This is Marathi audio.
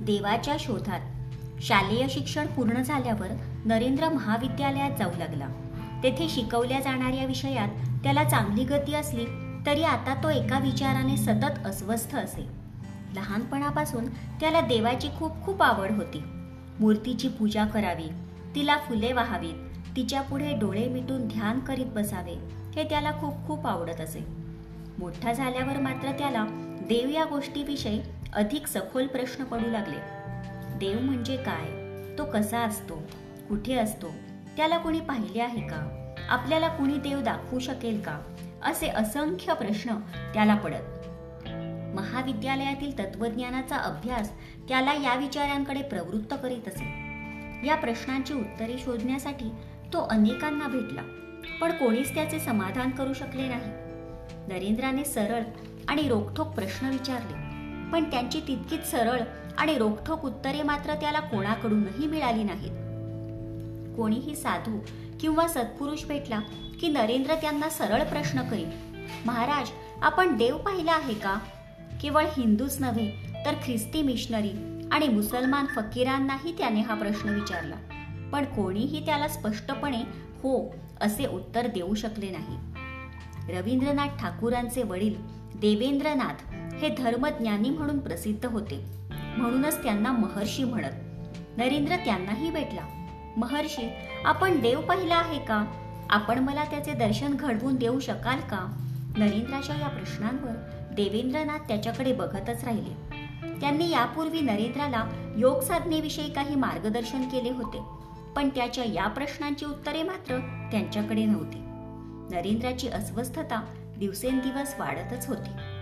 देवाच्या शोधात. शालेय शिक्षण पूर्ण झाल्यावर नरेंद्र महाविद्यालयात जाऊ लागला. तेथे शिकवल्या जाणाऱ्या विषयात त्याला चांगली गती असली तरी आता तो एका विचाराने सतत अस्वस्थ असे. लहानपणापासून त्याला देवाची खूप खूप आवड होती. मूर्तीची पूजा करावी तिला फुले वाहावीत तिच्या पुढे डोळे मिटून ध्यान करीत बसावे हे त्याला खूप खूप आवडत असे. मोठा झाल्यावर मात्र त्याला देव या गोष्टीविषयी अधिक सखोल प्रश्न पडू लागले. देव म्हणजे काय? तो कसा असतो? कुठे असतो? त्याला कोणी पाहिले आहे का? आपल्याला कुणी देव दाखवू शकेल का? असे असंख्य प्रश्न त्याला पडत. महाविद्यालयातील तत्वज्ञानाचा अभ्यास त्याला या विचारांकडे प्रवृत्त करीत असे. या प्रश्नांची उत्तरे शोधण्यासाठी तो अनेकांना भेटला पण कोणीच त्याचे समाधान करू शकले नाही. नरेंद्राने सरळ आणि रोखठोक प्रश्न विचारले. पण त्यांची तितकीच सरळ आणि रोखठोक उत्तरे मात्र त्याला कोणाकडूनही मिळाली नाहीत. कोणीही साधू किंवा सत्पुरुष भेटला की नरेंद्र त्यांना सरळ प्रश्न करील महाराज आपण देव पाहिला आहे का? केवळ हिंदूच नव्हे तर ख्रिस्ती मिशनरी आणि मुसलमान फकीरांनाही त्याने हा प्रश्न विचारला. पण कोणीही त्याला स्पष्टपणे हो असे उत्तर देऊ शकले नाही. रवींद्रनाथ ठाकूरांचे वडील देवेंद्रनाथ हे धर्मज्ञानी म्हणून प्रसिद्ध होते. म्हणूनच त्यांना महर्षी म्हणत नरेंद्र त्यांनाही भेटला. महर्षी आपण देव पाहिला आहे का? आपण मला त्याचे दर्शन घडवून देऊ शकाल का? नरेंद्राच्या या प्रश्नांवर देवेंद्रनाथ त्याच्याकडे बघतच राहिले. त्यांनी यापूर्वी नरेंद्राला योग साधनेविषयी काही मार्गदर्शन केले होते पण त्याच्या या प्रश्नांची उत्तरे मात्र त्यांच्याकडे नव्हती. नरेंद्राची अस्वस्थता दिवसेंदिवस वाढतच होती.